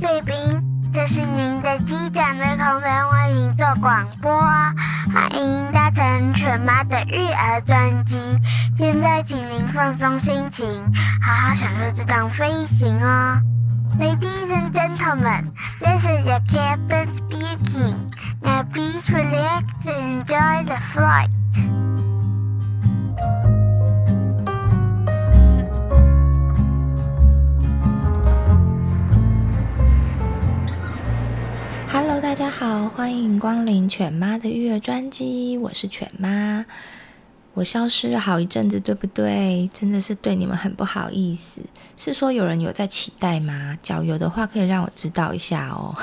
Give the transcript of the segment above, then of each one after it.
贵宾，这是您的机长的空中为您做广播，欢迎搭乘犬妈的育儿专机。现在请您放松心情，好好享受这趟飞行哦。Ladies and gentlemen, this is your captain speaking. Now please relax and enjoy the flight. Hello，大家好，欢迎光临犬妈的育儿专机，我是犬妈。我消失了好一阵子，对不对？真的是对你们很不好意思。是说有人有在期待吗？假如有的话，可以让我知道一下哦。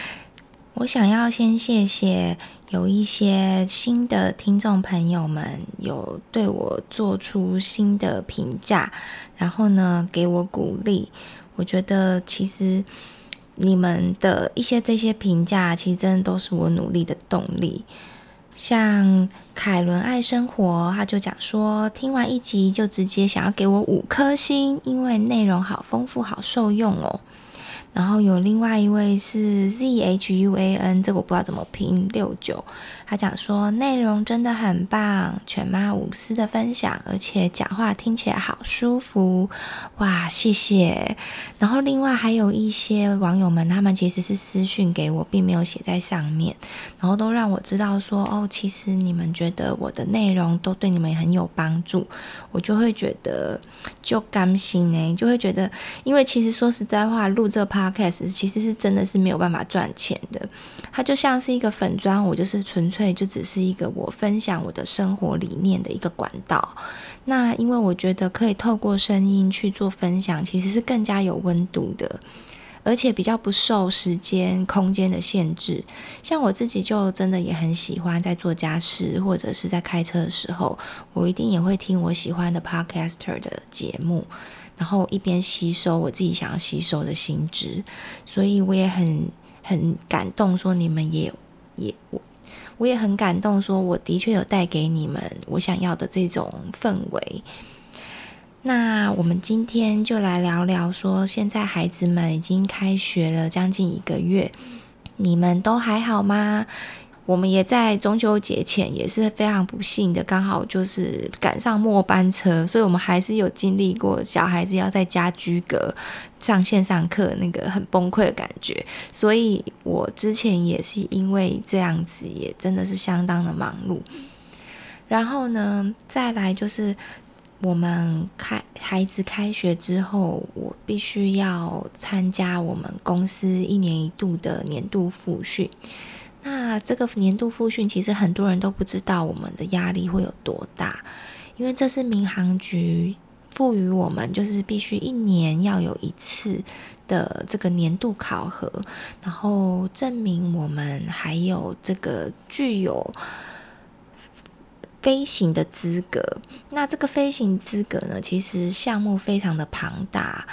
我想要先谢谢有一些新的听众朋友们，有对我做出新的评价，然后呢，给我鼓励。我觉得其实。你们的一些这些评价，其实真的都是我努力的动力。像凯伦爱生活，他就讲说，听完一集就直接想要给我五颗星，因为内容好丰富，好受用哦。然后有另外一位是 Z H U A N，这我不知道怎么拼六九，他讲说内容真的很棒，犬妈无私的分享，而且讲话听起来好舒服，哇，谢谢。然后另外还有一些网友们，他们其实是私讯给我，并没有写在上面，然后都让我知道说，哦，其实你们觉得我的内容都对你们很有帮助，我就会觉得就甘心呢，就会觉得，因为其实说实在话，录这 Podcast 其实是真的是没有办法赚钱的，它就像是一个粉砖，我就是纯粹就只是一个我分享我的生活理念的一个管道。那因为我觉得可以透过声音去做分享，其实是更加有温度的，而且比较不受时间、空间的限制。像我自己就真的也很喜欢在做家事或者是在开车的时候，我一定也会听我喜欢的 Podcaster 的节目。然后一边吸收我自己想要吸收的新知，所以我也很很感动，说你们也也我我也很感动，说我的确有带给你们我想要的这种氛围。那我们今天就来聊聊，说现在孩子们已经开学了将近一个月，你们都还好吗？我们也在中秋节前也是非常不幸的，刚好就是赶上末班车，所以我们还是有经历过小孩子要在家居隔上线上课那个很崩溃的感觉。所以我之前也是因为这样子，也真的是相当的忙碌。然后呢，再来就是我们开孩子开学之后，我必须要参加我们公司一年一度的年度复训。那这个年度复训，其实很多人都不知道我们的压力会有多大，因为这是民航局赋予我们，就是必须一年要有一次的这个年度考核，然后证明我们还有这个具有飞行的资格。那这个飞行资格呢，其实项目非常的庞大。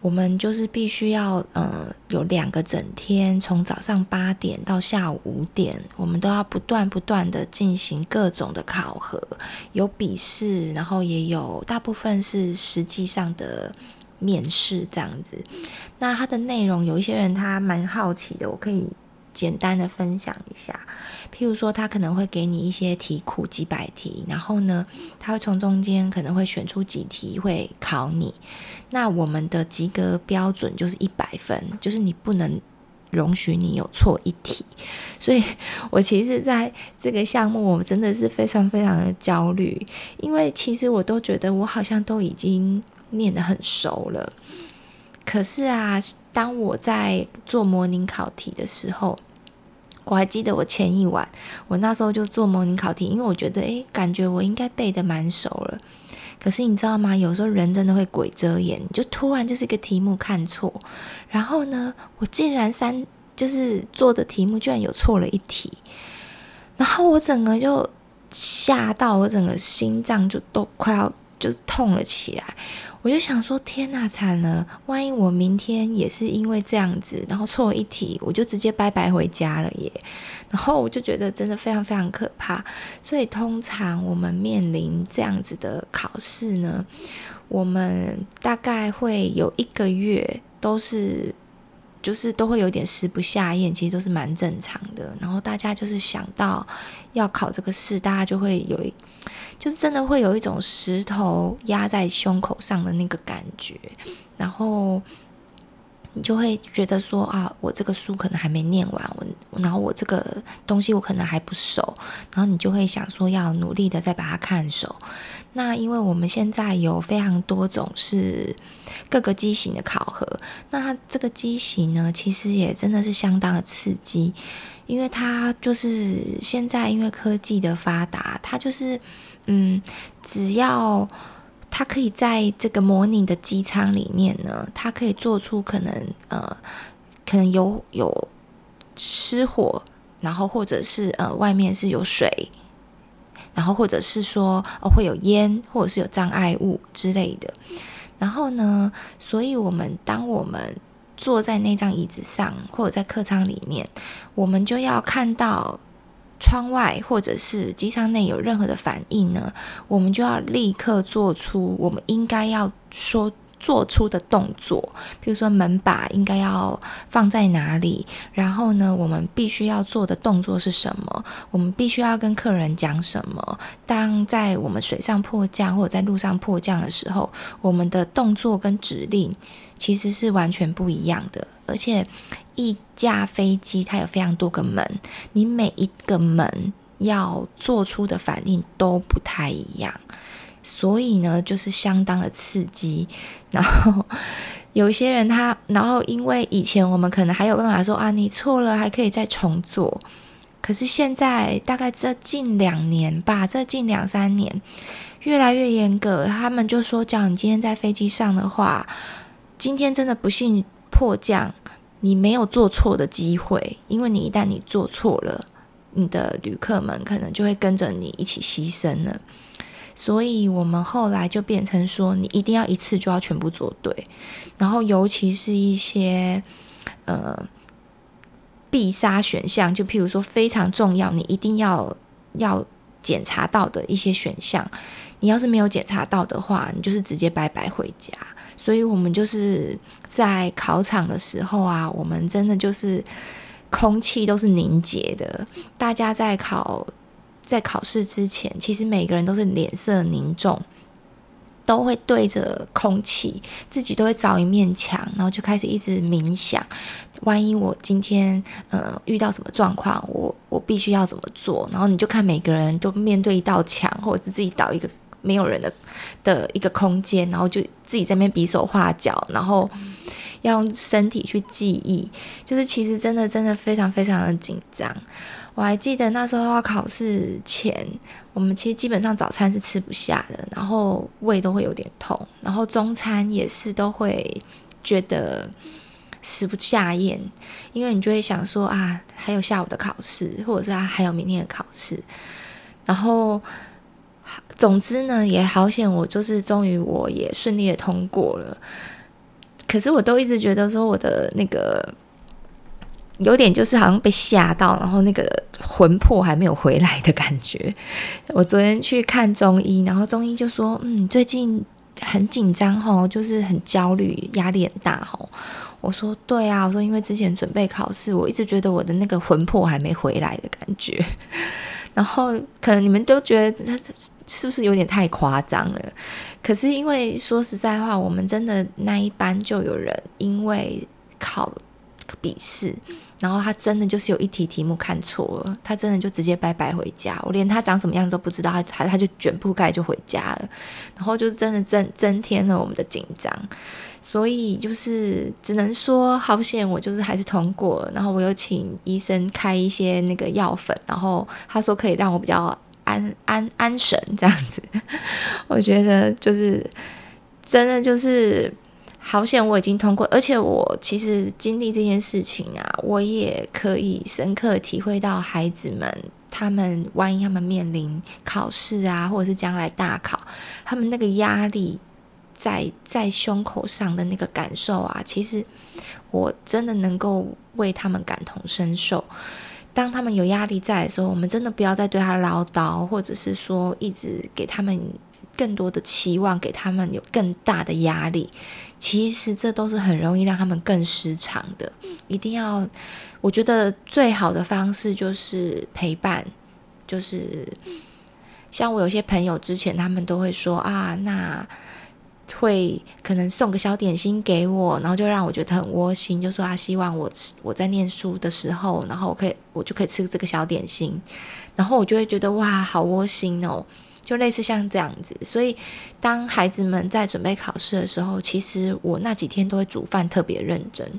我们就是必须要，呃，有两个整天，从早上八点到下午五点，我们都要不断不断的进行各种的考核，有笔试，然后也有大部分是实际上的面试这样子。那它的内容，有一些人他蛮好奇的，我可以简单的分享一下。譬如说，他可能会给你一些题库几百题，然后呢，他会从中间可能会选出几题会考你。那我们的及格标准就是一百分，就是你不能容许你有错一题。所以我其实在这个项目，我真的是非常非常的焦虑，因为其实我都觉得我好像都已经念得很熟了。可是啊，当我在做模拟考题的时候，我还记得我前一晚，我那时候就做模拟考题，因为我觉得，诶，感觉我应该背得蛮熟了。可是你知道吗？有时候人真的会鬼遮眼，就突然就是一个题目看错，然后呢，我竟然三就是做的题目居然有错了一题，然后我整个就吓到，我整个心脏就都快要就痛了起来。我就想说，天哪，惨了！万一我明天也是因为这样子，然后错一题，我就直接拜拜回家了耶。然后我就觉得真的非常非常可怕。所以通常我们面临这样子的考试呢，我们大概会有一个月都是就是都会有点食不下咽，其实都是蛮正常的。然后大家就是想到要考这个试，大家就会有一，就是真的会有一种石头压在胸口上的那个感觉，然后。你就会觉得说啊，我这个书可能还没念完，我然后我这个东西我可能还不熟，然后你就会想说要努力的再把它看熟。那因为我们现在有非常多种是各个机型的考核，那这个机型呢，其实也真的是相当的刺激，因为它就是现在因为科技的发达，它就是嗯，只要。它可以在这个模拟的机舱里面呢，它可以做出可能呃，可能有有失火，然后或者是呃外面是有水，然后或者是说呃会有烟，或者是有障碍物之类的。然后呢，所以我们当我们坐在那张椅子上，或者在客舱里面，我们就要看到。窗外或者是机舱内有任何的反应呢，我们就要立刻做出我们应该要说做出的动作。比如说门把应该要放在哪里，然后呢，我们必须要做的动作是什么？我们必须要跟客人讲什么？当在我们水上迫降或者在路上迫降的时候，我们的动作跟指令其实是完全不一样的，而且。一架飞机它有非常多个门，你每一个门要做出的反应都不太一样，所以呢，就是相当的刺激。然后有一些人他，然后因为以前我们可能还有办法说啊，你错了还可以再重做，可是现在大概这近两年吧，这近两三年越来越严格，他们就说，叫你今天在飞机上的话，今天真的不幸迫降。你没有做错的机会，因为你一旦你做错了，你的旅客们可能就会跟着你一起牺牲了。所以我们后来就变成说，你一定要一次就要全部做对，然后尤其是一些呃必杀选项，就譬如说非常重要，你一定要要检查到的一些选项，你要是没有检查到的话，你就是直接拜拜回家。所以我们就是在考场的时候啊，我们真的就是空气都是凝结的。大家在考在考试之前，其实每个人都是脸色凝重，都会对着空气，自己都会找一面墙，然后就开始一直冥想。万一我今天呃遇到什么状况，我我必须要怎么做？然后你就看每个人都面对一道墙，或者是自己倒一个。没有人的的一个空间，然后就自己在那边比手画脚，然后要用身体去记忆，就是其实真的真的非常非常的紧张。我还记得那时候要考试前，我们其实基本上早餐是吃不下的，然后胃都会有点痛，然后中餐也是都会觉得食不下咽，因为你就会想说啊，还有下午的考试，或者是啊还有明天的考试，然后。总之呢，也好险，我就是终于我也顺利的通过了。可是我都一直觉得说我的那个有点就是好像被吓到，然后那个魂魄还没有回来的感觉。我昨天去看中医，然后中医就说：“嗯，最近很紧张吼，就是很焦虑，压力很大吼。”我说：“对啊，我说因为之前准备考试，我一直觉得我的那个魂魄还没回来的感觉。”然后可能你们都觉得他是不是有点太夸张了？可是因为说实在话，我们真的那一班就有人因为考笔试，然后他真的就是有一题题目看错了，他真的就直接拜拜回家。我连他长什么样都不知道，他他他就卷铺盖就回家了。然后就真的增增添了我们的紧张。所以就是只能说好险，我就是还是通过。然后我又请医生开一些那个药粉，然后他说可以让我比较安 安安神这样子。我觉得就是真的就是好险，我已经通过。而且我其实经历这件事情啊，我也可以深刻体会到孩子们，他们万一他们面临考试啊，或者是将来大考，他们那个压力。在在胸口上的那个感受啊，其实我真的能够为他们感同身受。当他们有压力在的时候，我们真的不要再对他唠叨，或者是说一直给他们更多的期望，给他们有更大的压力，其实这都是很容易让他们更失常的。一定要，我觉得最好的方式就是陪伴，就是像我有些朋友之前他们都会说啊，那。会可能送个小点心给我，然后就让我觉得很窝心，就说他希望我吃我在念书的时候，然后我可以我就可以吃这个小点心，然后我就会觉得哇，好窝心哦。就类似像这样子，所以当孩子们在准备考试的时候，其实我那几天都会煮饭特别认真，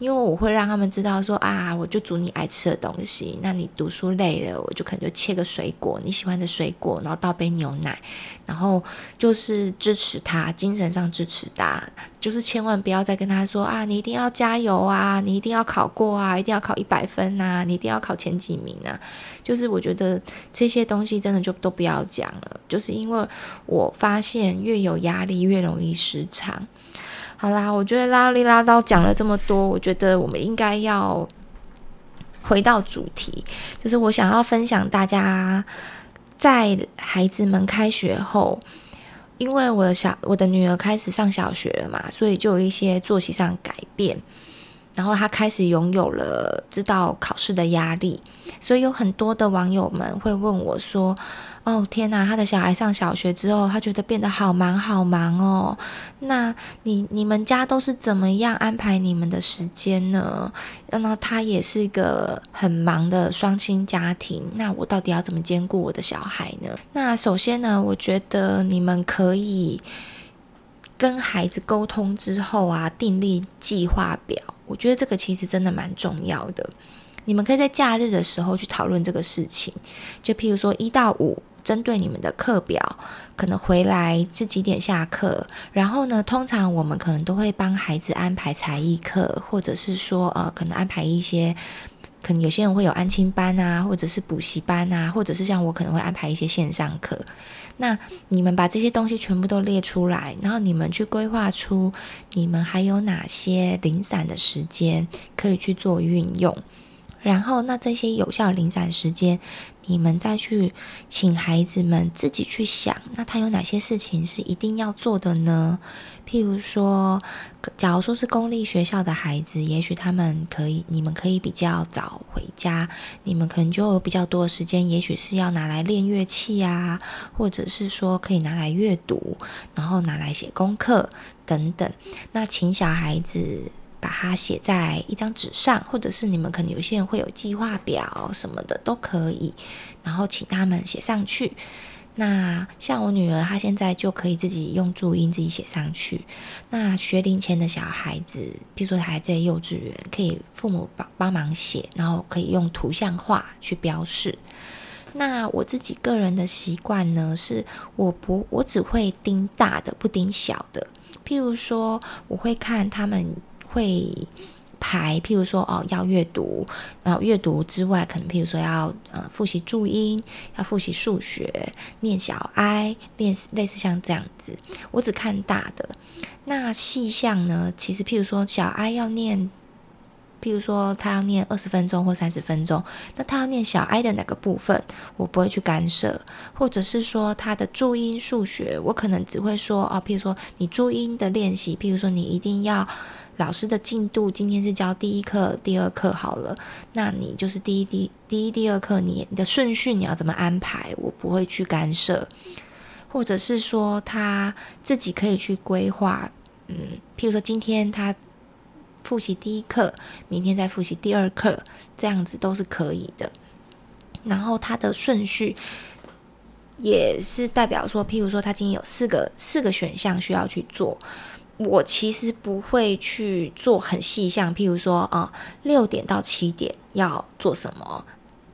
因为我会让他们知道说啊，我就煮你爱吃的东西。那你读书累了，我就可能就切个水果，你喜欢的水果，然后倒杯牛奶，然后就是支持他，精神上支持他，就是千万不要再跟他说啊，你一定要加油啊，你一定要考过啊，一定要考一百分呐，你一定要考前几名啊。就是我觉得这些东西真的就都不要讲了。就是因为我发现越有压力越容易失常。好啦，我觉得拉里拉叨讲了这么多，我觉得我们应该要回到主题，就是我想要分享大家在孩子们开学后，因为我的小我的女儿开始上小学了嘛，所以就有一些作息上改变。然后他开始拥有了知道考试的压力，所以有很多的网友们会问我说：“哦，天哪，他的小孩上小学之后，他觉得变得好忙好忙哦。那你你们家都是怎么样安排你们的时间呢？那他也是一个很忙的双亲家庭，那我到底要怎么兼顾我的小孩呢？那首先呢，我觉得你们可以跟孩子沟通之后啊，订立计划表。”我觉得这个其实真的蛮重要的，你们可以在假日的时候去讨论这个事情。就譬如说一到五，针对你们的课表，可能回来是几点下课，然后呢，通常我们可能都会帮孩子安排才艺课，或者是说呃，可能安排一些。可能有些人会有安亲班啊，或者是补习班啊，或者是像我可能会安排一些线上课。那你们把这些东西全部都列出来，然后你们去规划出你们还有哪些零散的时间可以去做运用。然后，那这些有效零散时间，你们再去请孩子们自己去想，那他有哪些事情是一定要做的呢？譬如说，假如说是公立学校的孩子，也许他们可以，你们可以比较早回家，你们可能就有比较多的时间，也许是要拿来练乐器啊，或者是说可以拿来阅读，然后拿来写功课等等。那请小孩子。把它写在一张纸上，或者是你们可能有些人会有计划表什么的都可以，然后请他们写上去。那像我女儿，她现在就可以自己用注音自己写上去。那学龄前的小孩子，比如说还在幼稚园，可以父母帮帮忙写，然后可以用图像化去标示。那我自己个人的习惯呢，是我不我只会盯大的，不盯小的。譬如说，我会看他们。会排，譬如说哦，要阅读，然后阅读之外，可能譬如说要呃复习注音，要复习数学，念小 I，，练类似像这样子。我只看大的，那细项呢？其实譬如说小 I 要念，譬如说他要念二十分钟或三十分钟，那他要念小 i 的哪个部分，我不会去干涉，或者是说他的注音数学，我可能只会说哦，譬如说你注音的练习，譬如说你一定要。老师的进度今天是教第一课、第二课好了，那你就是第一、第第一、第二课，你你的顺序你要怎么安排？我不会去干涉，或者是说他自己可以去规划，嗯，譬如说今天他复习第一课，明天再复习第二课，这样子都是可以的。然后他的顺序也是代表说，譬如说他今天有四个四个选项需要去做。我其实不会去做很细项，譬如说啊，六点到七点要做什么，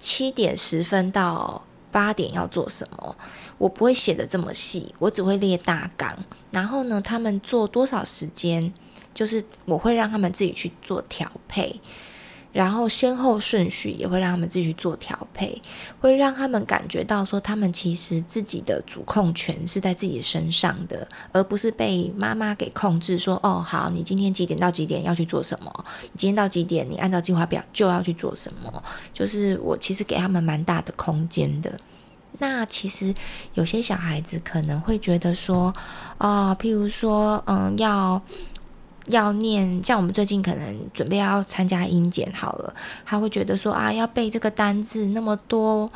七点十分到八点要做什么，我不会写的这么细，我只会列大纲。然后呢，他们做多少时间，就是我会让他们自己去做调配。然后先后顺序也会让他们自己去做调配，会让他们感觉到说，他们其实自己的主控权是在自己身上的，而不是被妈妈给控制。说，哦，好，你今天几点到几点要去做什么？你今天到几点，你按照计划表就要去做什么？就是我其实给他们蛮大的空间的。那其实有些小孩子可能会觉得说，啊、呃，譬如说，嗯，要要念，像我们最近可能准备要参加英检好了，他会觉得说啊，要背这个单字那么多，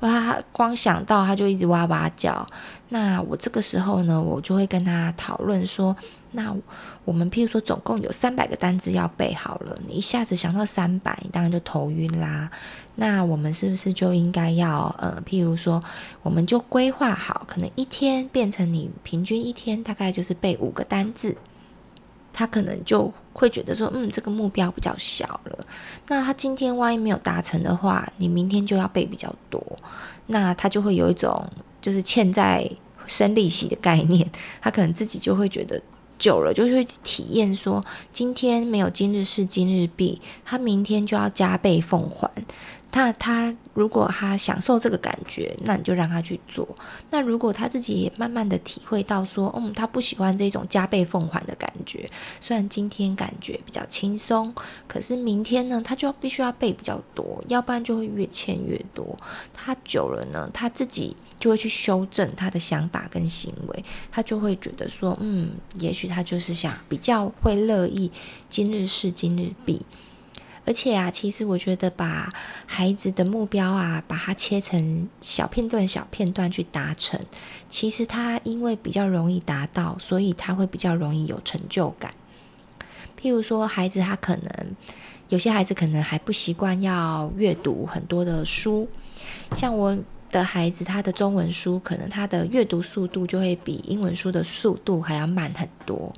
哇，光想到他就一直哇哇叫。那我这个时候呢，我就会跟他讨论说，那我们譬如说总共有三百个单字要背好了，你一下子想到三百，你当然就头晕啦。那我们是不是就应该要呃，譬如说，我们就规划好，可能一天变成你平均一天大概就是背五个单字，他可能就会觉得说，嗯，这个目标比较小了。那他今天万一没有达成的话，你明天就要背比较多，那他就会有一种就是欠债生利息的概念，他可能自己就会觉得。久了就会体验说，今天没有今日事今日毕，他明天就要加倍奉还。那他如果他享受这个感觉，那你就让他去做。那如果他自己也慢慢的体会到说，嗯，他不喜欢这种加倍奉还的感觉。虽然今天感觉比较轻松，可是明天呢，他就必须要背比较多，要不然就会越欠越多。他久了呢，他自己就会去修正他的想法跟行为，他就会觉得说，嗯，也许他就是想比较会乐意今日事今日毕。而且啊，其实我觉得把孩子的目标啊，把它切成小片段、小片段去达成，其实他因为比较容易达到，所以他会比较容易有成就感。譬如说，孩子他可能有些孩子可能还不习惯要阅读很多的书，像我的孩子，他的中文书可能他的阅读速度就会比英文书的速度还要慢很多。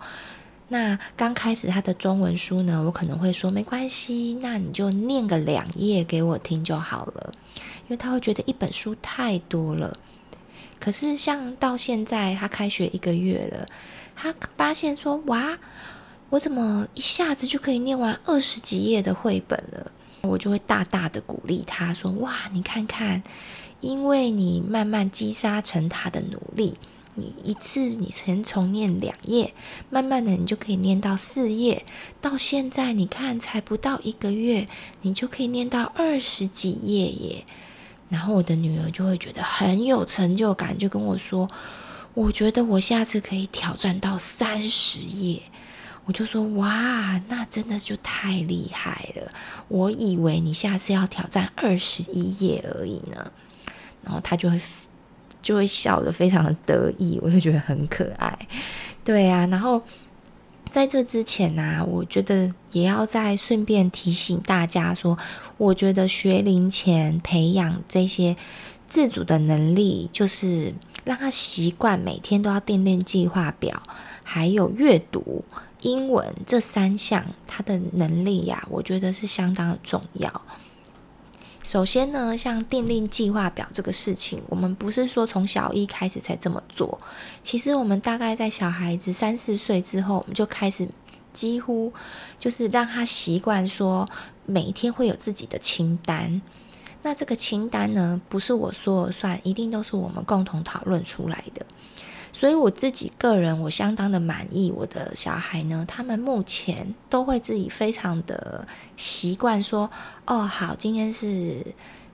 那刚开始他的中文书呢，我可能会说没关系，那你就念个两页给我听就好了，因为他会觉得一本书太多了。可是像到现在他开学一个月了，他发现说哇，我怎么一下子就可以念完二十几页的绘本了？我就会大大的鼓励他说哇，你看看，因为你慢慢积沙成塔的努力。你一次你先重念两页，慢慢的你就可以念到四页。到现在你看才不到一个月，你就可以念到二十几页耶。然后我的女儿就会觉得很有成就感，就跟我说：“我觉得我下次可以挑战到三十页。”我就说：“哇，那真的就太厉害了！我以为你下次要挑战二十一页而已呢。”然后她就会。就会笑得非常的得意，我就觉得很可爱，对啊。然后在这之前呢、啊，我觉得也要再顺便提醒大家说，我觉得学龄前培养这些自主的能力，就是让他习惯每天都要订练计划表，还有阅读、英文这三项，他的能力呀、我觉得是相当重要。首先呢，像订立计划表这个事情，我们不是说从小一开始才这么做。其实我们大概在小孩子三四岁之后，我们就开始几乎就是让他习惯说每一天会有自己的清单。那这个清单呢，不是我说了算，一定都是我们共同讨论出来的。所以我自己个人，我相当的满意我的小孩呢。他们目前都会自己非常的习惯说：“哦，好，今天是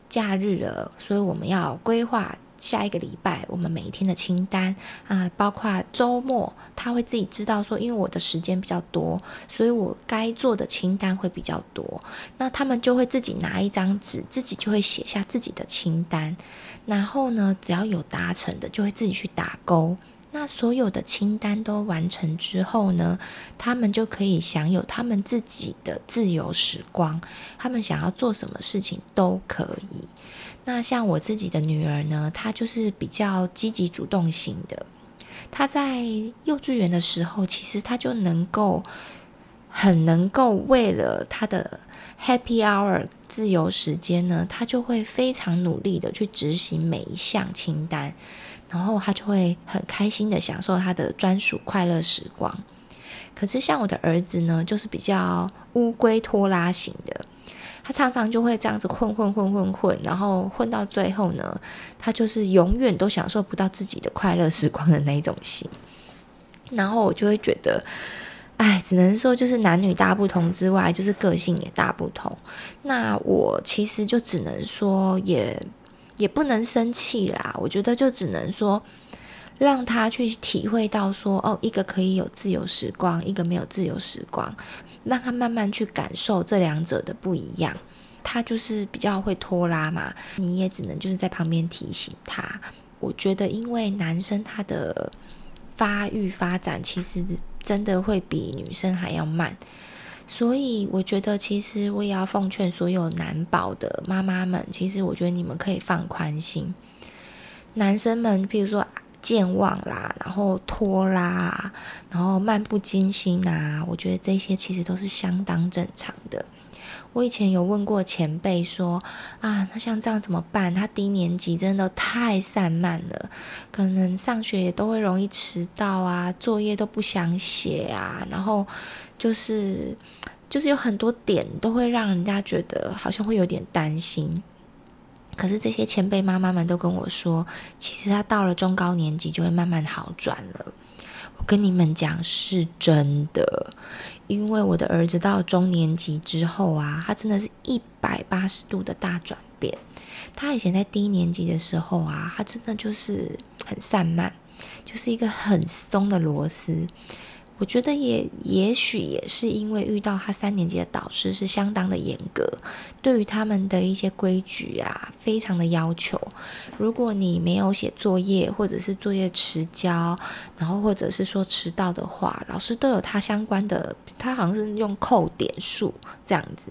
假日了，所以我们要规划下一个礼拜我们每一天的清单啊，包括周末，他会自己知道说，因为我的时间比较多，所以我该做的清单会比较多。那他们就会自己拿一张纸，自己就会写下自己的清单。”然后呢，只要有达成的，就会自己去打勾。那所有的清单都完成之后呢，他们就可以享有他们自己的自由时光。他们想要做什么事情都可以。那像我自己的女儿呢，她就是比较积极主动型的。她在幼稚园的时候，其实她就能够很能够为了她的。Happy Hour 自由时间呢，他就会非常努力的去执行每一项清单，然后他就会很开心的享受他的专属快乐时光。可是像我的儿子呢，就是比较乌龟拖拉型的，他常常就会这样子混混混混混，然后混到最后呢，他就是永远都享受不到自己的快乐时光的那一种型。然后我就会觉得。哎，只能说就是男女大不同之外，就是个性也大不同。那我其实就只能说，也也不能生气啦。我觉得就只能说，让他去体会到说，哦，一个可以有自由时光，一个没有自由时光，让他慢慢去感受这两者的不一样。他就是比较会拖拉嘛，你也只能就是在旁边提醒他。我觉得，因为男生他的发育发展其实真的会比女生还要慢，所以我觉得，其实我也要奉劝所有男宝的妈妈们，其实我觉得你们可以放宽心。男生们，比如说健忘啦，然后拖拉，然后漫不经心啊，我觉得这些其实都是相当正常的。我以前有问过前辈说啊，那像这样怎么办？他低年级真的太散漫了，可能上学也都会容易迟到啊，作业都不想写啊，然后就是就是有很多点都会让人家觉得好像会有点担心。可是这些前辈妈妈们都跟我说，其实他到了中高年级就会慢慢好转了。我跟你们讲是真的。因为我的儿子到中年级之后啊，他真的是一百八十度的大转变。他以前在低年级的时候啊，他真的就是很散漫，就是一个很松的螺丝。我觉得也也许也是因为遇到他三年级的导师是相当的严格，对于他们的一些规矩啊，非常的要求。如果你没有写作业，或者是作业迟交，然后或者是说迟到的话，老师都有他相关的，他好像是用扣点数这样子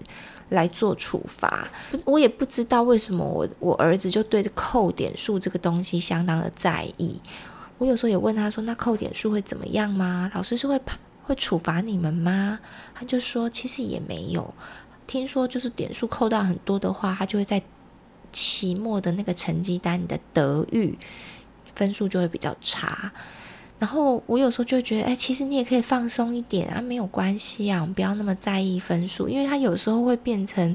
来做处罚。我也不知道为什么我我儿子就对着扣点数这个东西相当的在意。我有时候也问他说：“那扣点数会怎么样吗？老师是会会处罚你们吗？”他就说：“其实也没有。听说就是点数扣到很多的话，他就会在期末的那个成绩单里的德育分数就会比较差。然后我有时候就觉得，哎，其实你也可以放松一点啊，没有关系啊，我们不要那么在意分数，因为他有时候会变成，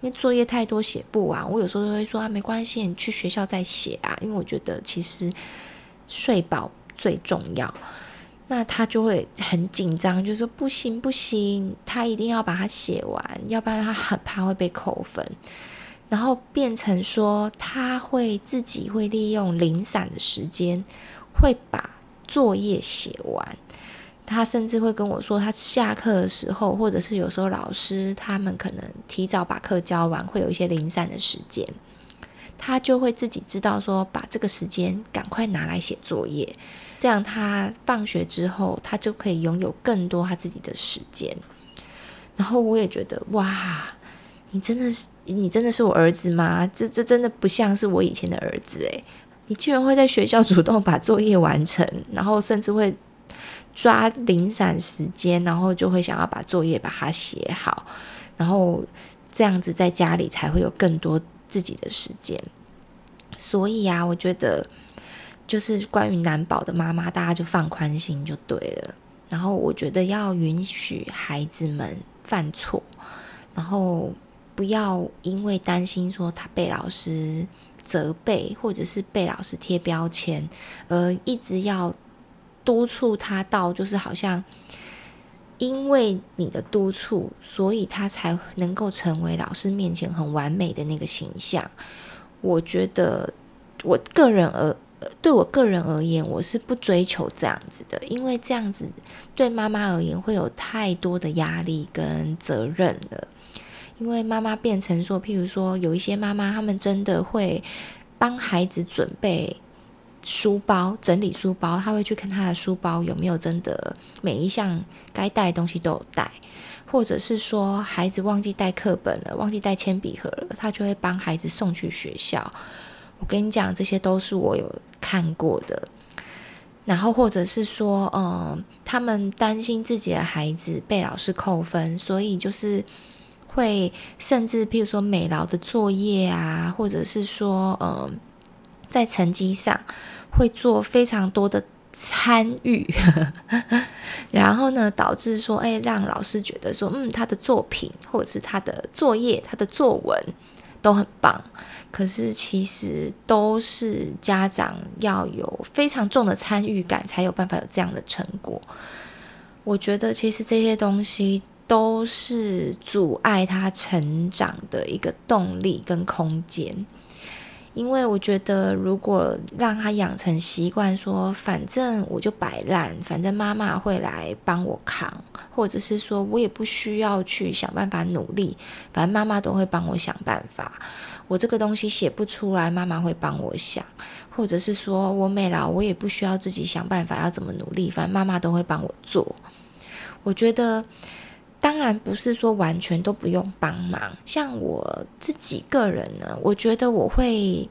因为作业太多写不完。我有时候都会说啊，没关系，你去学校再写啊，因为我觉得其实。”睡饱最重要，那他就会很紧张，就说不行不行，他一定要把它写完，要不然他很怕会被扣分。然后变成说他会自己会利用零散的时间，会把作业写完。他甚至会跟我说，他下课的时候，或者是有时候老师他们可能提早把课教完，会有一些零散的时间。他就会自己知道说，把这个时间赶快拿来写作业，这样他放学之后，他就可以拥有更多他自己的时间。然后我也觉得，哇，你真的是，你真的是我儿子吗？这这真的不像是我以前的儿子诶，你居然会在学校主动把作业完成，然后甚至会抓零散时间，然后就会想要把作业把它写好，然后这样子在家里才会有更多。自己的时间，所以啊，我觉得就是关于男宝的妈妈，大家就放宽心就对了。然后我觉得要允许孩子们犯错，然后不要因为担心说他被老师责备，或者是被老师贴标签，而一直要督促他到就是好像。因为你的督促，所以他才能够成为老师面前很完美的那个形象。我觉得，我个人而对我个人而言，我是不追求这样子的，因为这样子对妈妈而言会有太多的压力跟责任了。因为妈妈变成说，譬如说，有一些妈妈，他们真的会帮孩子准备。书包整理书包，他会去看他的书包有没有真的每一项该带的东西都有带，或者是说孩子忘记带课本了，忘记带铅笔盒了，他就会帮孩子送去学校。我跟你讲，这些都是我有看过的。然后或者是说，嗯，他们担心自己的孩子被老师扣分，所以就是会甚至譬如说美劳的作业啊，或者是说，嗯，在成绩上。会做非常多的参与，然后呢，导致说，哎，让老师觉得说，嗯，他的作品或者是他的作业、他的作文都很棒。可是其实都是家长要有非常重的参与感，才有办法有这样的成果。我觉得其实这些东西都是阻碍他成长的一个动力跟空间。因为我觉得如果让他养成习惯说，反正我就摆烂，反正妈妈会来帮我扛，或者是说我也不需要去想办法努力，反正妈妈都会帮我想办法。我这个东西写不出来，妈妈会帮我想，或者是说我美了，我也不需要自己想办法要怎么努力，反正妈妈都会帮我做。我觉得，当然不是说完全都不用帮忙。像我自己个人呢，我觉得我会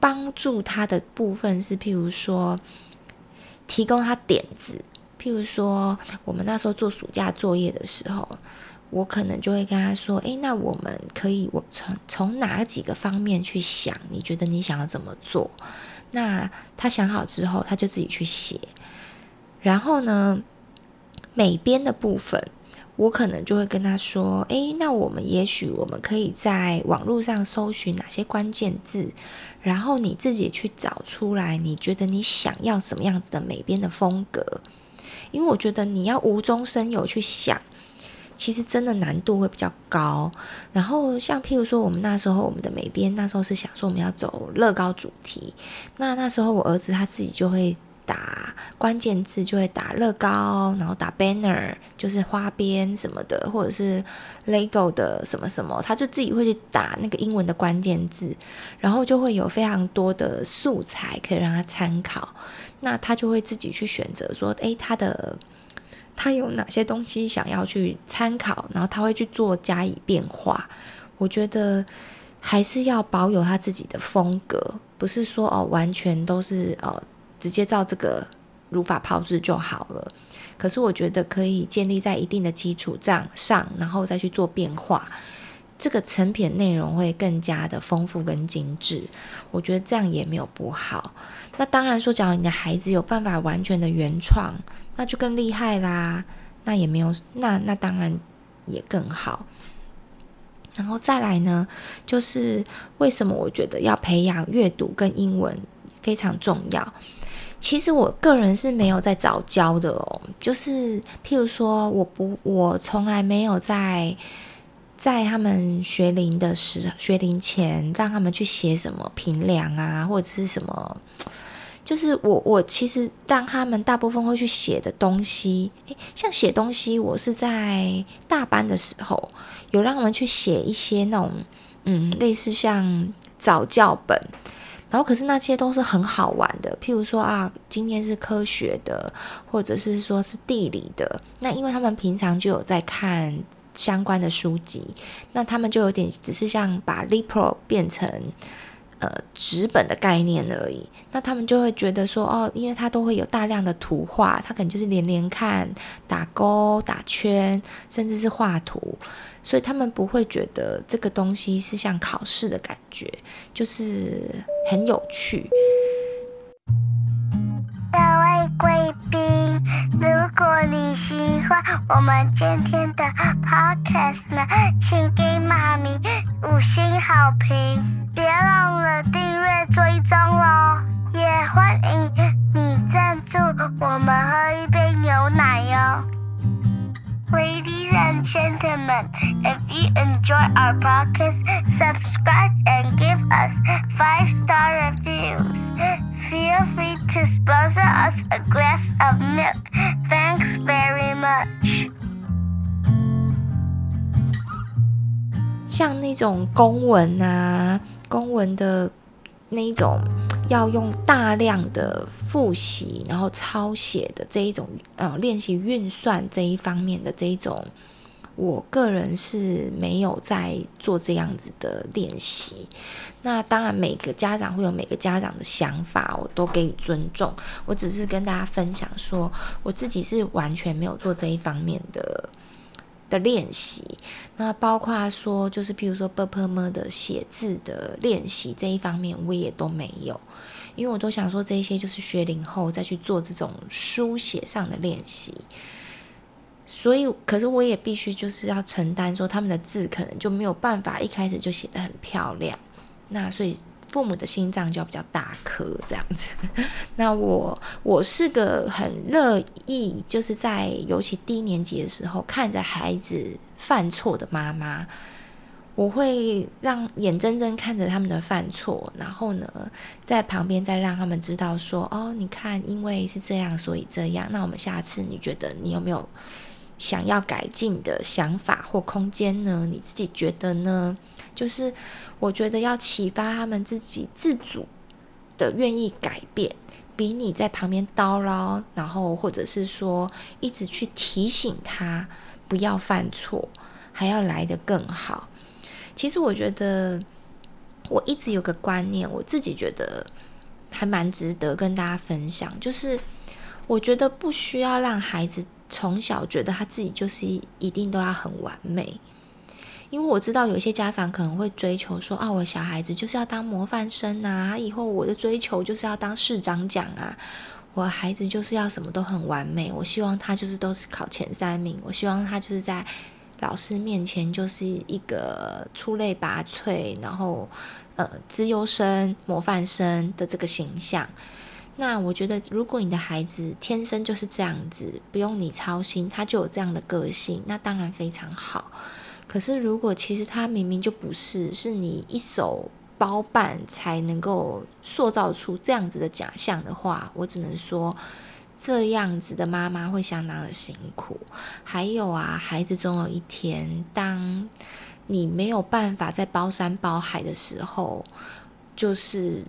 帮助他的部分是，譬如说提供他点子，譬如说我们那时候做暑假作业的时候。我可能就会跟他说：“诶，那我们可以我从从哪几个方面去想？你觉得你想要怎么做？那他想好之后，他就自己去写。然后呢，美编的部分，我可能就会跟他说：诶，那我们也许我们可以在网络上搜寻哪些关键字，然后你自己去找出来，你觉得你想要什么样子的美编的风格？因为我觉得你要无中生有去想。”其实真的难度会比较高，然后像譬如说，我们那时候我们的美编那时候是想说我们要走乐高主题，那那时候我儿子他自己就会打关键字，就会打乐高，然后打 banner，就是花边什么的，或者是 Lego 的什么什么，他就自己会去打那个英文的关键字，然后就会有非常多的素材可以让他参考，那他就会自己去选择说，诶，他的。他有哪些东西想要去参考，然后他会去做加以变化。我觉得还是要保有他自己的风格，不是说哦完全都是呃直接照这个如法炮制就好了。可是我觉得可以建立在一定的基础上上，然后再去做变化，这个成品内容会更加的丰富跟精致。我觉得这样也没有不好。那当然说，假如你的孩子有办法完全的原创。那就更厉害啦，那也没有，那那当然也更好。然后再来呢，就是为什么我觉得要培养阅读跟英文非常重要？其实我个人是没有在早教的哦，就是譬如说，我不，我从来没有在在他们学龄的时学龄前让他们去写什么评量啊，或者是什么。就是我，我其实让他们大部分会去写的东西，诶，像写东西，我是在大班的时候有让他们去写一些那种，嗯，类似像早教本，然后可是那些都是很好玩的，譬如说啊，今天是科学的，或者是说是地理的，那因为他们平常就有在看相关的书籍，那他们就有点只是像把 l i p r o 变成。呃，纸本的概念而已，那他们就会觉得说，哦，因为他都会有大量的图画，他可能就是连连看、打勾、打圈，甚至是画图，所以他们不会觉得这个东西是像考试的感觉，就是很有趣。贵宾，如果你喜欢我们今天的 podcast 呢，请给妈咪五星好评。别忘了订阅追踪哦，也欢迎你赞助我们喝一杯牛奶哟。Ladies and gentlemen, if you enjoy our podcast, subscribe and give us five star reviews. to sponsor us a glass of milk. Thanks very much. 像那种公文啊，公文的那一种要用大量的复习，然后抄写的这一种，呃，练习运算这一方面的这一种。我个人是没有在做这样子的练习。那当然，每个家长会有每个家长的想法，我都给予尊重。我只是跟大家分享说，我自己是完全没有做这一方面的的练习。那包括说，就是譬如说 b u p e r 的写字的练习这一方面，我也都没有。因为我都想说，这些就是学龄后再去做这种书写上的练习。所以，可是我也必须就是要承担说他们的字可能就没有办法一开始就写得很漂亮，那所以。父母的心脏就要比较大颗这样子，那我我是个很乐意，就是在尤其低年级的时候，看着孩子犯错的妈妈，我会让眼睁睁看着他们的犯错，然后呢，在旁边再让他们知道说：“哦，你看，因为是这样，所以这样。那我们下次你觉得你有没有想要改进的想法或空间呢？你自己觉得呢？就是我觉得要启发他们自己自主的愿意改变，比你在旁边叨唠，然后或者是说一直去提醒他不要犯错，还要来得更好。”其实我觉得，我一直有个观念，我自己觉得还蛮值得跟大家分享，就是我觉得不需要让孩子从小觉得他自己就是一定都要很完美，因为我知道有些家长可能会追求说啊，我小孩子就是要当模范生啊，以后我的追求就是要当市长奖啊，我孩子就是要什么都很完美，我希望他就是都是考前三名，我希望他就是在。老师面前就是一个出类拔萃，然后呃，资优生、模范生的这个形象。那我觉得，如果你的孩子天生就是这样子，不用你操心，他就有这样的个性，那当然非常好。可是，如果其实他明明就不是，是你一手包办才能够塑造出这样子的假象的话，我只能说。这样子的妈妈会相当的辛苦。还有啊，孩子总有一天，当你没有办法在包山包海的时候，就是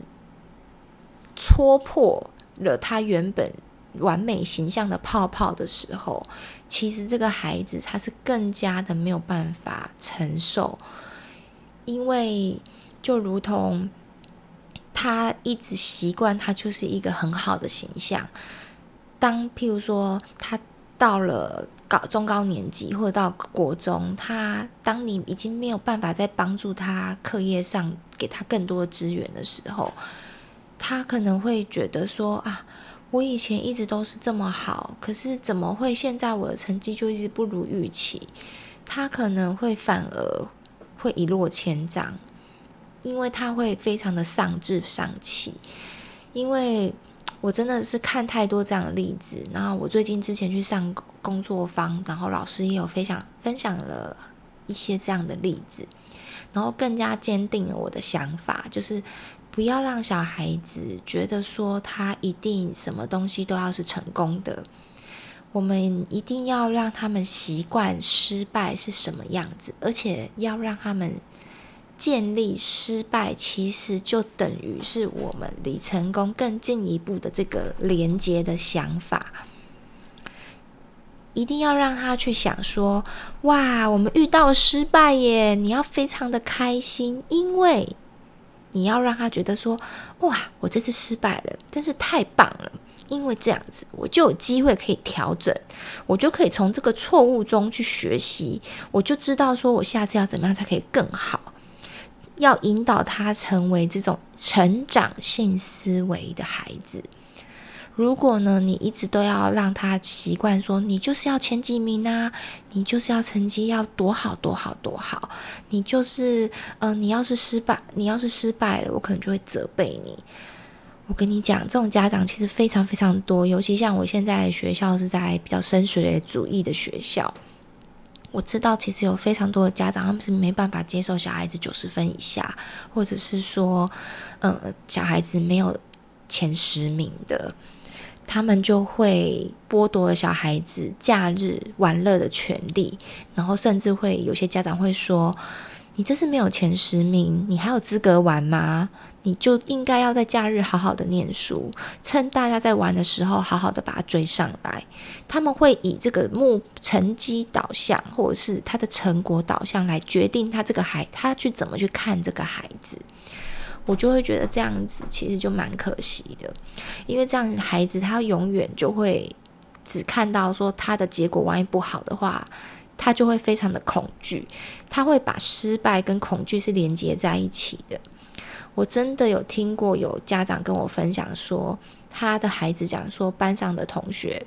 戳破了他原本完美形象的泡泡的时候，其实这个孩子他是更加的没有办法承受，因为就如同他一直习惯，他就是一个很好的形象。当譬如说他到了高中高年级或者到国中，他当你已经没有办法再帮助他课业上给他更多资源的时候，他可能会觉得说啊，我以前一直都是这么好，可是怎么会现在我的成绩就一直不如预期？他可能会反而会一落千丈，因为他会非常的丧志丧气，因为。我真的是看太多这样的例子，然后我最近之前去上工作坊，然后老师也有分享分享了一些这样的例子，然后更加坚定了我的想法，就是不要让小孩子觉得说他一定什么东西都要是成功的，我们一定要让他们习惯失败是什么样子，而且要让他们。建立失败，其实就等于是我们离成功更进一步的这个连接的想法。一定要让他去想说：哇，我们遇到失败耶！你要非常的开心，因为你要让他觉得说：哇，我这次失败了，真是太棒了！因为这样子，我就有机会可以调整，我就可以从这个错误中去学习，我就知道说我下次要怎么样才可以更好。要引导他成为这种成长性思维的孩子。如果呢，你一直都要让他习惯说，你就是要前几名啊，你就是要成绩要多好多好多好，你就是，嗯、呃，你要是失败，你要是失败了，我可能就会责备你。我跟你讲，这种家长其实非常非常多，尤其像我现在学校是在比较升学主义的学校。我知道，其实有非常多的家长，他们是没办法接受小孩子九十分以下，或者是说，呃，小孩子没有前十名的，他们就会剥夺了小孩子假日玩乐的权利，然后甚至会有些家长会说：“你这是没有前十名，你还有资格玩吗？”你就应该要在假日好好的念书，趁大家在玩的时候，好好的把他追上来。他们会以这个目成绩导向，或者是他的成果导向来决定他这个孩，他去怎么去看这个孩子。我就会觉得这样子其实就蛮可惜的，因为这样孩子他永远就会只看到说他的结果万一不好的话，他就会非常的恐惧，他会把失败跟恐惧是连接在一起的。我真的有听过有家长跟我分享说，他的孩子讲说，班上的同学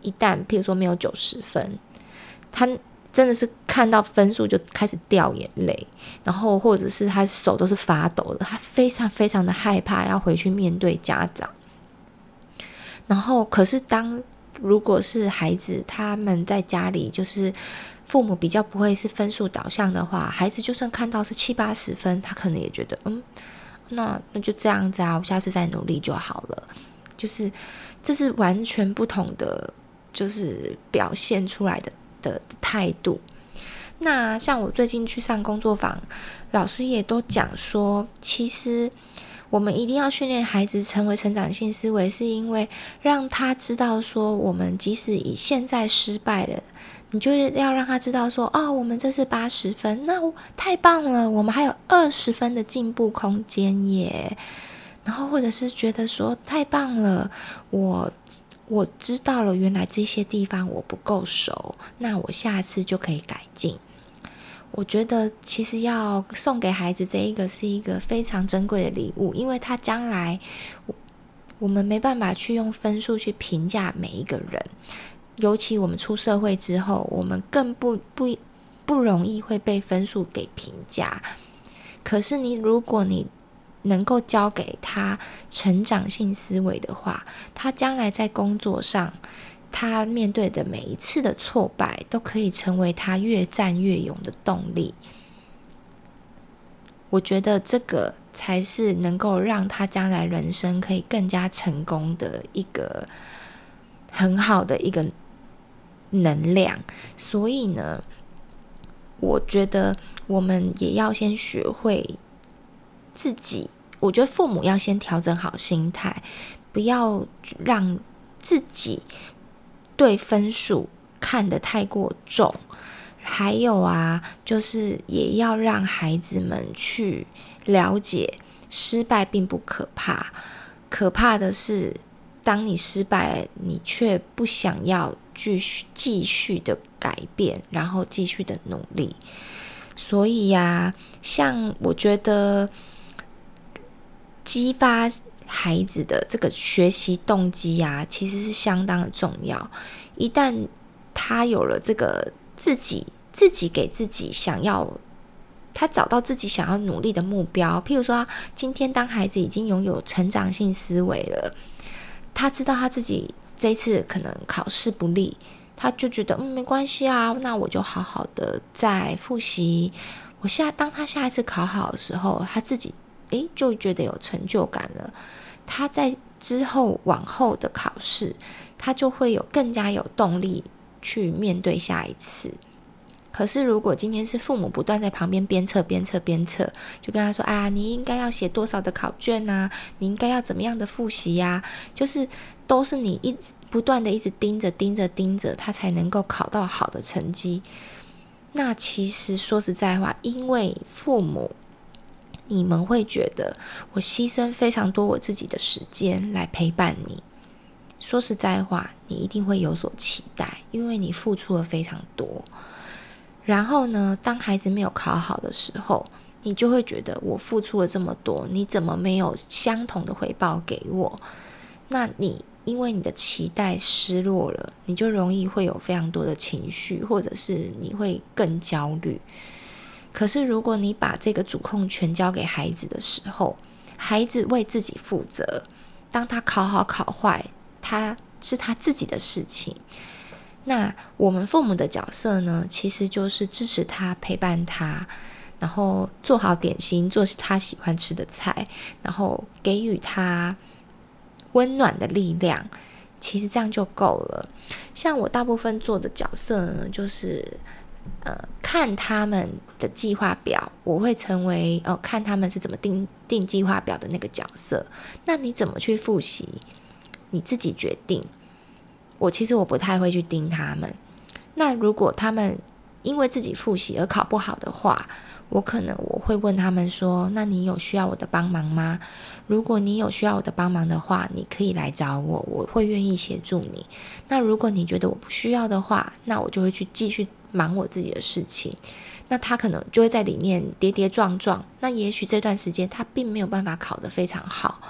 一旦譬如说没有九十分，他真的是看到分数就开始掉眼泪，然后或者是他手都是发抖的，他非常非常的害怕要回去面对家长。然后可是当如果是孩子他们在家里，就是父母比较不会是分数导向的话，孩子就算看到是七八十分，他可能也觉得，嗯，那那就这样子啊，我下次再努力就好了。就是这是完全不同的，就是表现出来的的态度。那像我最近去上工作坊，老师也都讲说，其实我们一定要训练孩子成为成长性思维，是因为让他知道说，我们即使以现在失败了，你就是要让他知道说，哦，我们这是八十分，那太棒了，我们还有二十分的进步空间耶。然后或者是觉得说，太棒了，我我知道了，原来这些地方我不够熟，那我下次就可以改进。我觉得其实要送给孩子这一个是一个非常珍贵的礼物，因为他将来我们没办法去用分数去评价每一个人，尤其我们出社会之后，我们更不不不容易会被分数给评价。可是你如果你能够教给他成长性思维的话，他将来在工作上。他面对的每一次的挫败，都可以成为他越战越勇的动力。我觉得这个才是能够让他将来人生可以更加成功的一个很好的一个能量。所以呢，我觉得我们也要先学会自己。我觉得父母要先调整好心态，不要让自己。对分数看得太过重，还有啊，就是也要让孩子们去了解，失败并不可怕，可怕的是，当你失败，你却不想要继续继续的改变，然后继续的努力。所以呀，像我觉得激发。孩子的这个学习动机呀，其实是相当的重要。一旦他有了这个自己自己给自己想要，他找到自己想要努力的目标，譬如说，今天当孩子已经拥有成长性思维了，他知道他自己这次可能考试不利，他就觉得嗯，没关系啊，那我就好好的再复习。我下当他下一次考好的时候，他自己。诶，就觉得有成就感了。他在之后往后的考试，他就会有更加有动力去面对下一次。可是，如果今天是父母不断在旁边鞭策、鞭策、鞭策，就跟他说：“啊，你应该要写多少的考卷呐？你应该要怎么样的复习呀？”就是都是你一直不断的一直盯着、盯着、盯着，他才能够考到好的成绩。那其实说实在话，因为父母。你们会觉得我牺牲非常多我自己的时间来陪伴你。说实在话，你一定会有所期待，因为你付出了非常多。然后呢，当孩子没有考好的时候，你就会觉得我付出了这么多，你怎么没有相同的回报给我？那你因为你的期待失落了，你就容易会有非常多的情绪，或者是你会更焦虑。可是，如果你把这个主控权交给孩子的时候，孩子为自己负责。当他考好考坏，他是他自己的事情。那我们父母的角色呢？其实就是支持他、陪伴他，然后做好点心，做他喜欢吃的菜，然后给予他温暖的力量。其实这样就够了。像我大部分做的角色呢，就是。呃，看他们的计划表，我会成为哦，看他们是怎么定定计划表的那个角色。那你怎么去复习？你自己决定。我其实我不太会去盯他们。那如果他们因为自己复习而考不好的话，我可能我会问他们说：“那你有需要我的帮忙吗？如果你有需要我的帮忙的话，你可以来找我，我会愿意协助你。那如果你觉得我不需要的话，那我就会去继续。”忙我自己的事情，那他可能就会在里面跌跌撞撞。那也许这段时间他并没有办法考得非常好，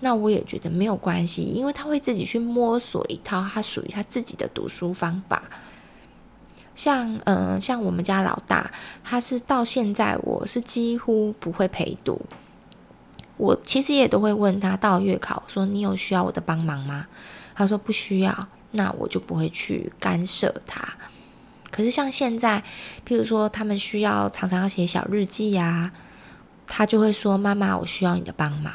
那我也觉得没有关系，因为他会自己去摸索一套他属于他自己的读书方法。像嗯、呃，像我们家老大，他是到现在我是几乎不会陪读。我其实也都会问他到月考说，你有需要我的帮忙吗？他说不需要。那我就不会去干涉他。可是像现在，譬如说他们需要常常要写小日记呀，他就会说：“妈妈，我需要你的帮忙。”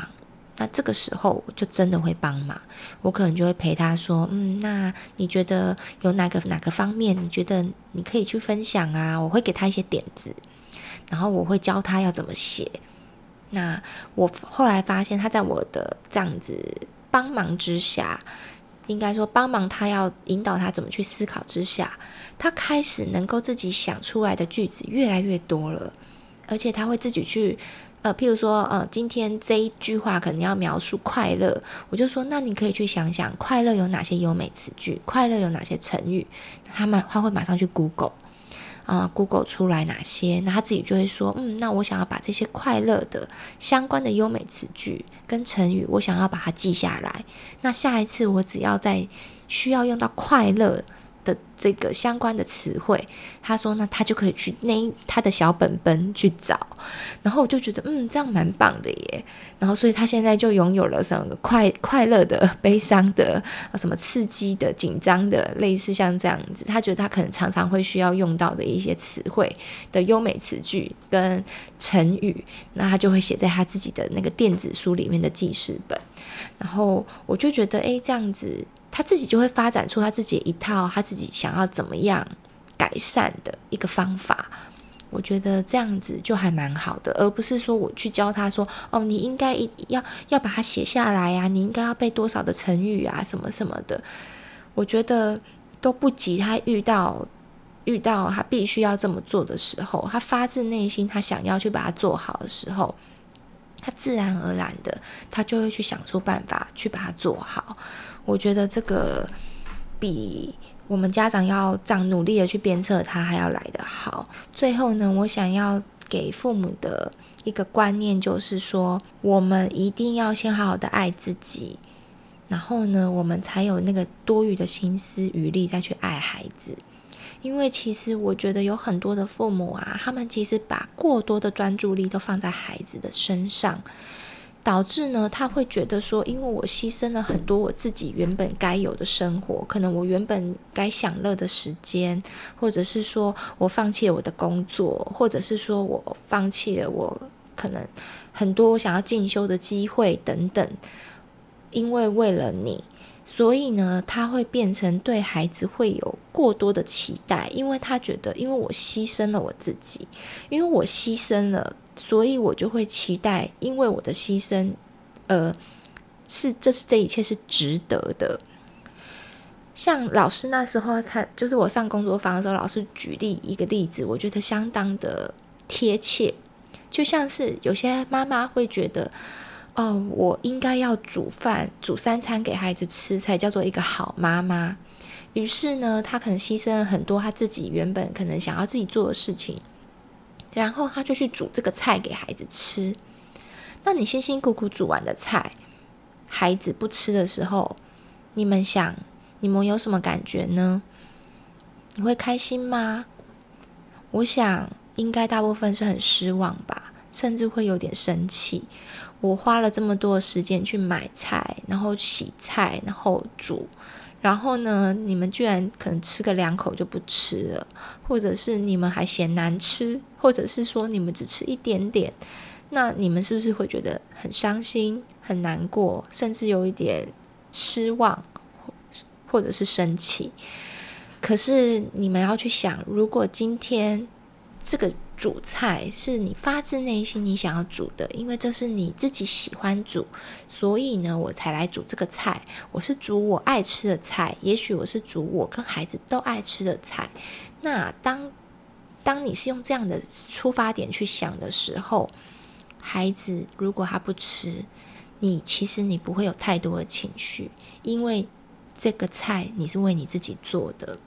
那这个时候我就真的会帮忙，我可能就会陪他说：“嗯，那你觉得有哪个哪个方面，你觉得你可以去分享啊？”我会给他一些点子，然后我会教他要怎么写。那我后来发现，他在我的这样子帮忙之下，应该说帮忙他要引导他怎么去思考之下，他开始能够自己想出来的句子越来越多了，而且他会自己去。呃，譬如说，呃，今天这一句话可能要描述快乐，我就说，那你可以去想想，快乐有哪些优美词句，快乐有哪些成语，他们他会马上去 Google，啊，，Google 出来哪些，那他自己就会说，嗯，那我想要把这些快乐的相关的优美词句跟成语，我想要把它记下来，那下一次我只要在需要用到快乐。的这个相关的词汇，他说，那他就可以去那他的小本本去找，然后我就觉得，嗯，这样蛮棒的耶。然后，所以他现在就拥有了什么快快乐的、悲伤的、什么刺激的、紧张的，类似像这样子。他觉得他可能常常会需要用到的一些词汇的优美词句跟成语，那他就会写在他自己的那个电子书里面的记事本。然后我就觉得，哎，这样子。他自己就会发展出他自己一套他自己想要怎么样改善的一个方法，我觉得这样子就还蛮好的，而不是说我去教他说哦，你应该要要把它写下来呀，你应该要背多少的成语啊，什么什么的，我觉得都不及他遇到遇到他必须要这么做的时候，他发自内心他想要去把它做好的时候，他自然而然的他就会去想出办法去把它做好。我觉得这个比我们家长要这样努力的去鞭策他还要来得好。最后呢，我想要给父母的一个观念就是说，我们一定要先好好的爱自己，然后呢，我们才有那个多余的心思余力再去爱孩子。因为其实我觉得有很多的父母啊，他们其实把过多的专注力都放在孩子的身上。导致呢，他会觉得说，因为我牺牲了很多我自己原本该有的生活，可能我原本该享乐的时间，或者是说我放弃了我的工作，或者是说我放弃了我可能很多我想要进修的机会等等，因为为了你，所以呢，他会变成对孩子会有过多的期待，因为他觉得，因为我牺牲了我自己，因为我牺牲了。所以我就会期待，因为我的牺牲，呃，是这是这一切是值得的。像老师那时候，他就是我上工作坊的时候，老师举例一个例子，我觉得相当的贴切。就像是有些妈妈会觉得，哦，我应该要煮饭，煮三餐给孩子吃，才叫做一个好妈妈。于是呢，她可能牺牲了很多她自己原本可能想要自己做的事情。然后他就去煮这个菜给孩子吃。那你辛辛苦苦煮完的菜，孩子不吃的时候，你们想，你们有什么感觉呢？你会开心吗？我想应该大部分是很失望吧，甚至会有点生气。我花了这么多时间去买菜，然后洗菜，然后煮。然后呢，你们居然可能吃个两口就不吃了，或者是你们还嫌难吃，或者是说你们只吃一点点，那你们是不是会觉得很伤心、很难过，甚至有一点失望，或者是生气？可是你们要去想，如果今天这个。煮菜是你发自内心你想要煮的，因为这是你自己喜欢煮，所以呢，我才来煮这个菜。我是煮我爱吃的菜，也许我是煮我跟孩子都爱吃的菜。那当当你是用这样的出发点去想的时候，孩子如果他不吃，你其实你不会有太多的情绪，因为这个菜你是为你自己做的。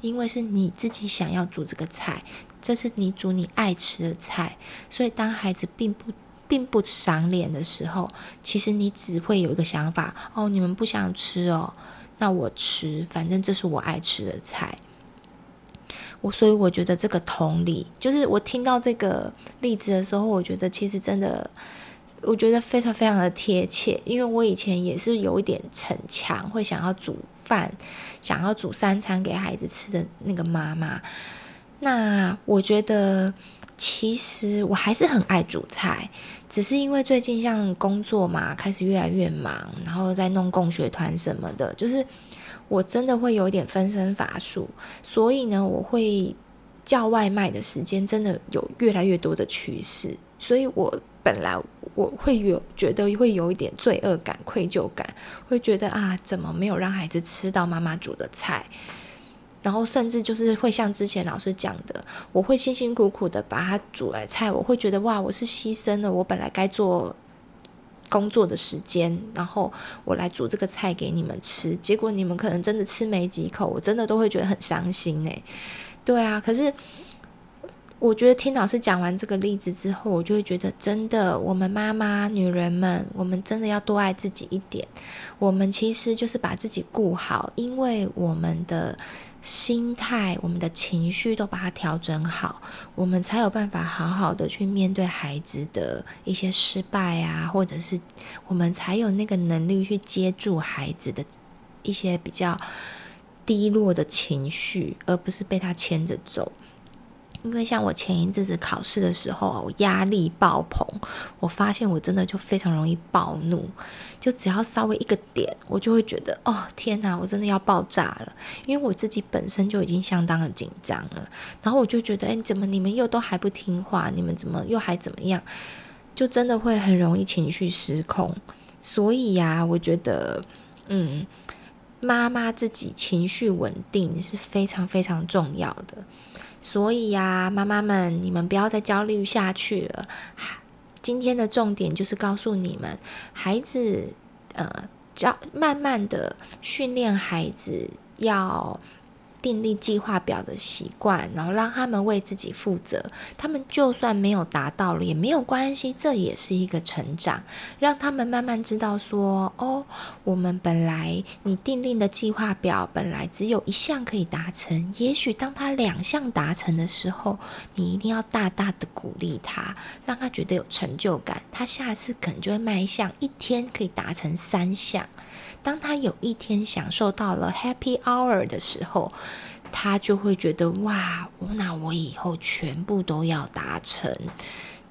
因为是你自己想要煮这个菜，这是你煮你爱吃的菜，所以当孩子并不并不赏脸的时候，其实你只会有一个想法：哦，你们不想吃哦，那我吃，反正这是我爱吃的菜。我所以我觉得这个同理，就是我听到这个例子的时候，我觉得其实真的我觉得非常非常的贴切，因为我以前也是有一点逞强，会想要煮饭，想要煮三餐给孩子吃的那个妈妈。那我觉得，其实我还是很爱煮菜，只是因为最近像工作嘛，开始越来越忙，然后在弄共学团什么的，就是我真的会有点分身乏术，所以呢，我会叫外卖的时间真的有越来越多的趋势，所以我。本来我会有觉得会有一点罪恶感、愧疚感，会觉得啊，怎么没有让孩子吃到妈妈煮的菜？然后甚至就是会像之前老师讲的，我会辛辛苦苦的把他煮来菜，我会觉得哇，我是牺牲了我本来该做工作的时间，然后我来煮这个菜给你们吃，结果你们可能真的吃没几口，我真的都会觉得很伤心哎。对啊，可是。我觉得听老师讲完这个例子之后，我就会觉得，真的，我们妈妈、女人们，我们真的要多爱自己一点。我们其实就是把自己顾好，因为我们的心态、我们的情绪都把它调整好，我们才有办法好好的去面对孩子的一些失败啊，或者是我们才有那个能力去接住孩子的一些比较低落的情绪，而不是被他牵着走。因为像我前一阵子考试的时候，我压力爆棚，我发现我真的就非常容易暴怒，就只要稍微一个点，我就会觉得哦天哪，我真的要爆炸了。因为我自己本身就已经相当的紧张了，然后我就觉得，哎，怎么你们又都还不听话？你们怎么又还怎么样？就真的会很容易情绪失控。所以呀，我觉得，嗯，妈妈自己情绪稳定是非常非常重要的。所以呀，妈妈们，你们不要再焦虑下去了。今天的重点就是告诉你们，孩子，呃，教慢慢的训练孩子要。订立计划表的习惯，然后让他们为自己负责。他们就算没有达到了也没有关系，这也是一个成长。让他们慢慢知道说：“哦，我们本来你订立的计划表本来只有一项可以达成，也许当他两项达成的时候，你一定要大大的鼓励他，让他觉得有成就感。他下次可能就会迈向一天可以达成三项。”当他有一天享受到了 Happy Hour 的时候，他就会觉得哇，那我以后全部都要达成。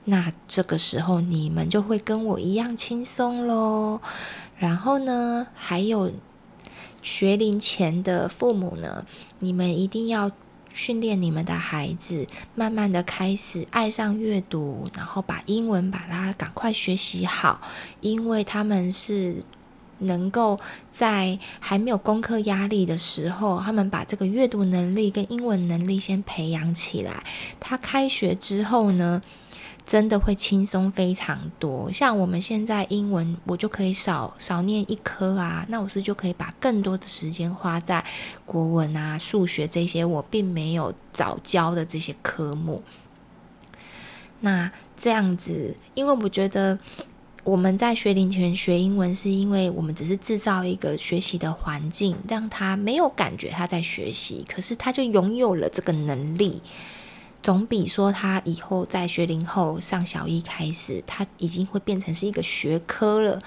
那这个时候你们就会跟我一样轻松喽。然后呢，还有学龄前的父母呢，你们一定要训练你们的孩子，慢慢的开始爱上阅读，然后把英文把它赶快学习好，因为他们是。能够在还没有功课压力的时候，他们把这个阅读能力跟英文能力先培养起来。他开学之后呢，真的会轻松非常多。像我们现在英文，我就可以少少念一科啊，那我是就可以把更多的时间花在国文啊、数学这些我并没有早教的这些科目。那这样子，因为我觉得。我们在学龄前学英文，是因为我们只是制造一个学习的环境，让他没有感觉他在学习，可是他就拥有了这个能力，总比说他以后在学龄后上小一开始，他已经会变成是一个学科了。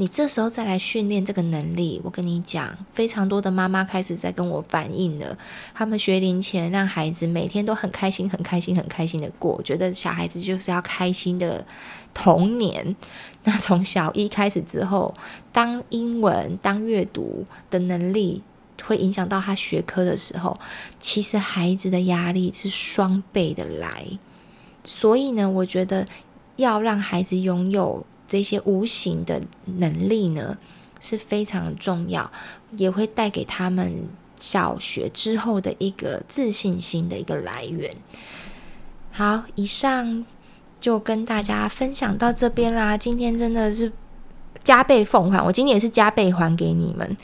你这时候再来训练这个能力，我跟你讲，非常多的妈妈开始在跟我反映了，他们学龄前让孩子每天都很开心、很开心、很开心的过，觉得小孩子就是要开心的童年。那从小一开始之后，当英文、当阅读的能力会影响到他学科的时候，其实孩子的压力是双倍的来。所以呢，我觉得要让孩子拥有。这些无形的能力呢，是非常重要，也会带给他们小学之后的一个自信心的一个来源。好，以上就跟大家分享到这边啦。今天真的是加倍奉还，我今天也是加倍还给你们，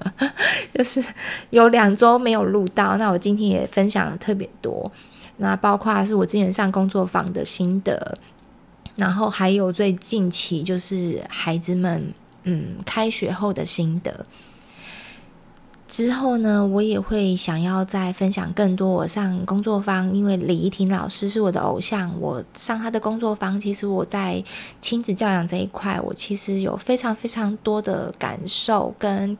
就是有两周没有录到，那我今天也分享了特别多，那包括是我之前上工作坊的心得。然后还有最近期就是孩子们嗯开学后的心得。之后呢，我也会想要再分享更多。我上工作坊，因为李怡婷老师是我的偶像，我上她的工作坊，其实我在亲子教养这一块，我其实有非常非常多的感受跟。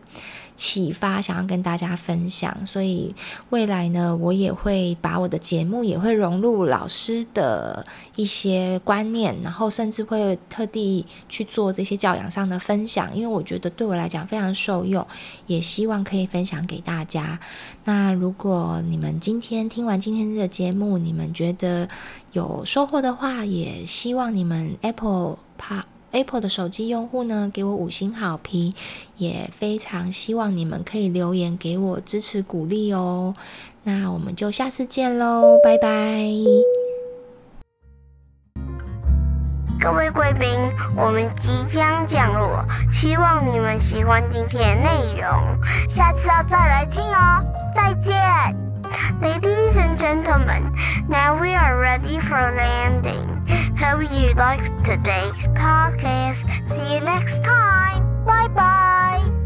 启发，想要跟大家分享，所以未来呢，我也会把我的节目也会融入老师的一些观念，然后甚至会特地去做这些教养上的分享，因为我觉得对我来讲非常受用，也希望可以分享给大家。那如果你们今天听完今天的节目，你们觉得有收获的话，也希望你们 Apple Pa。Apple 的手机用户呢，给我五星好评，也非常希望你们可以留言给我支持鼓励哦。那我们就下次见喽，拜拜！各位贵宾，我们即将降落，希望你们喜欢今天的内容，下次要再来听哦。再见。Ladies and gentlemen, now we are ready for landing. Hope you liked today's podcast. See you next time. Bye bye.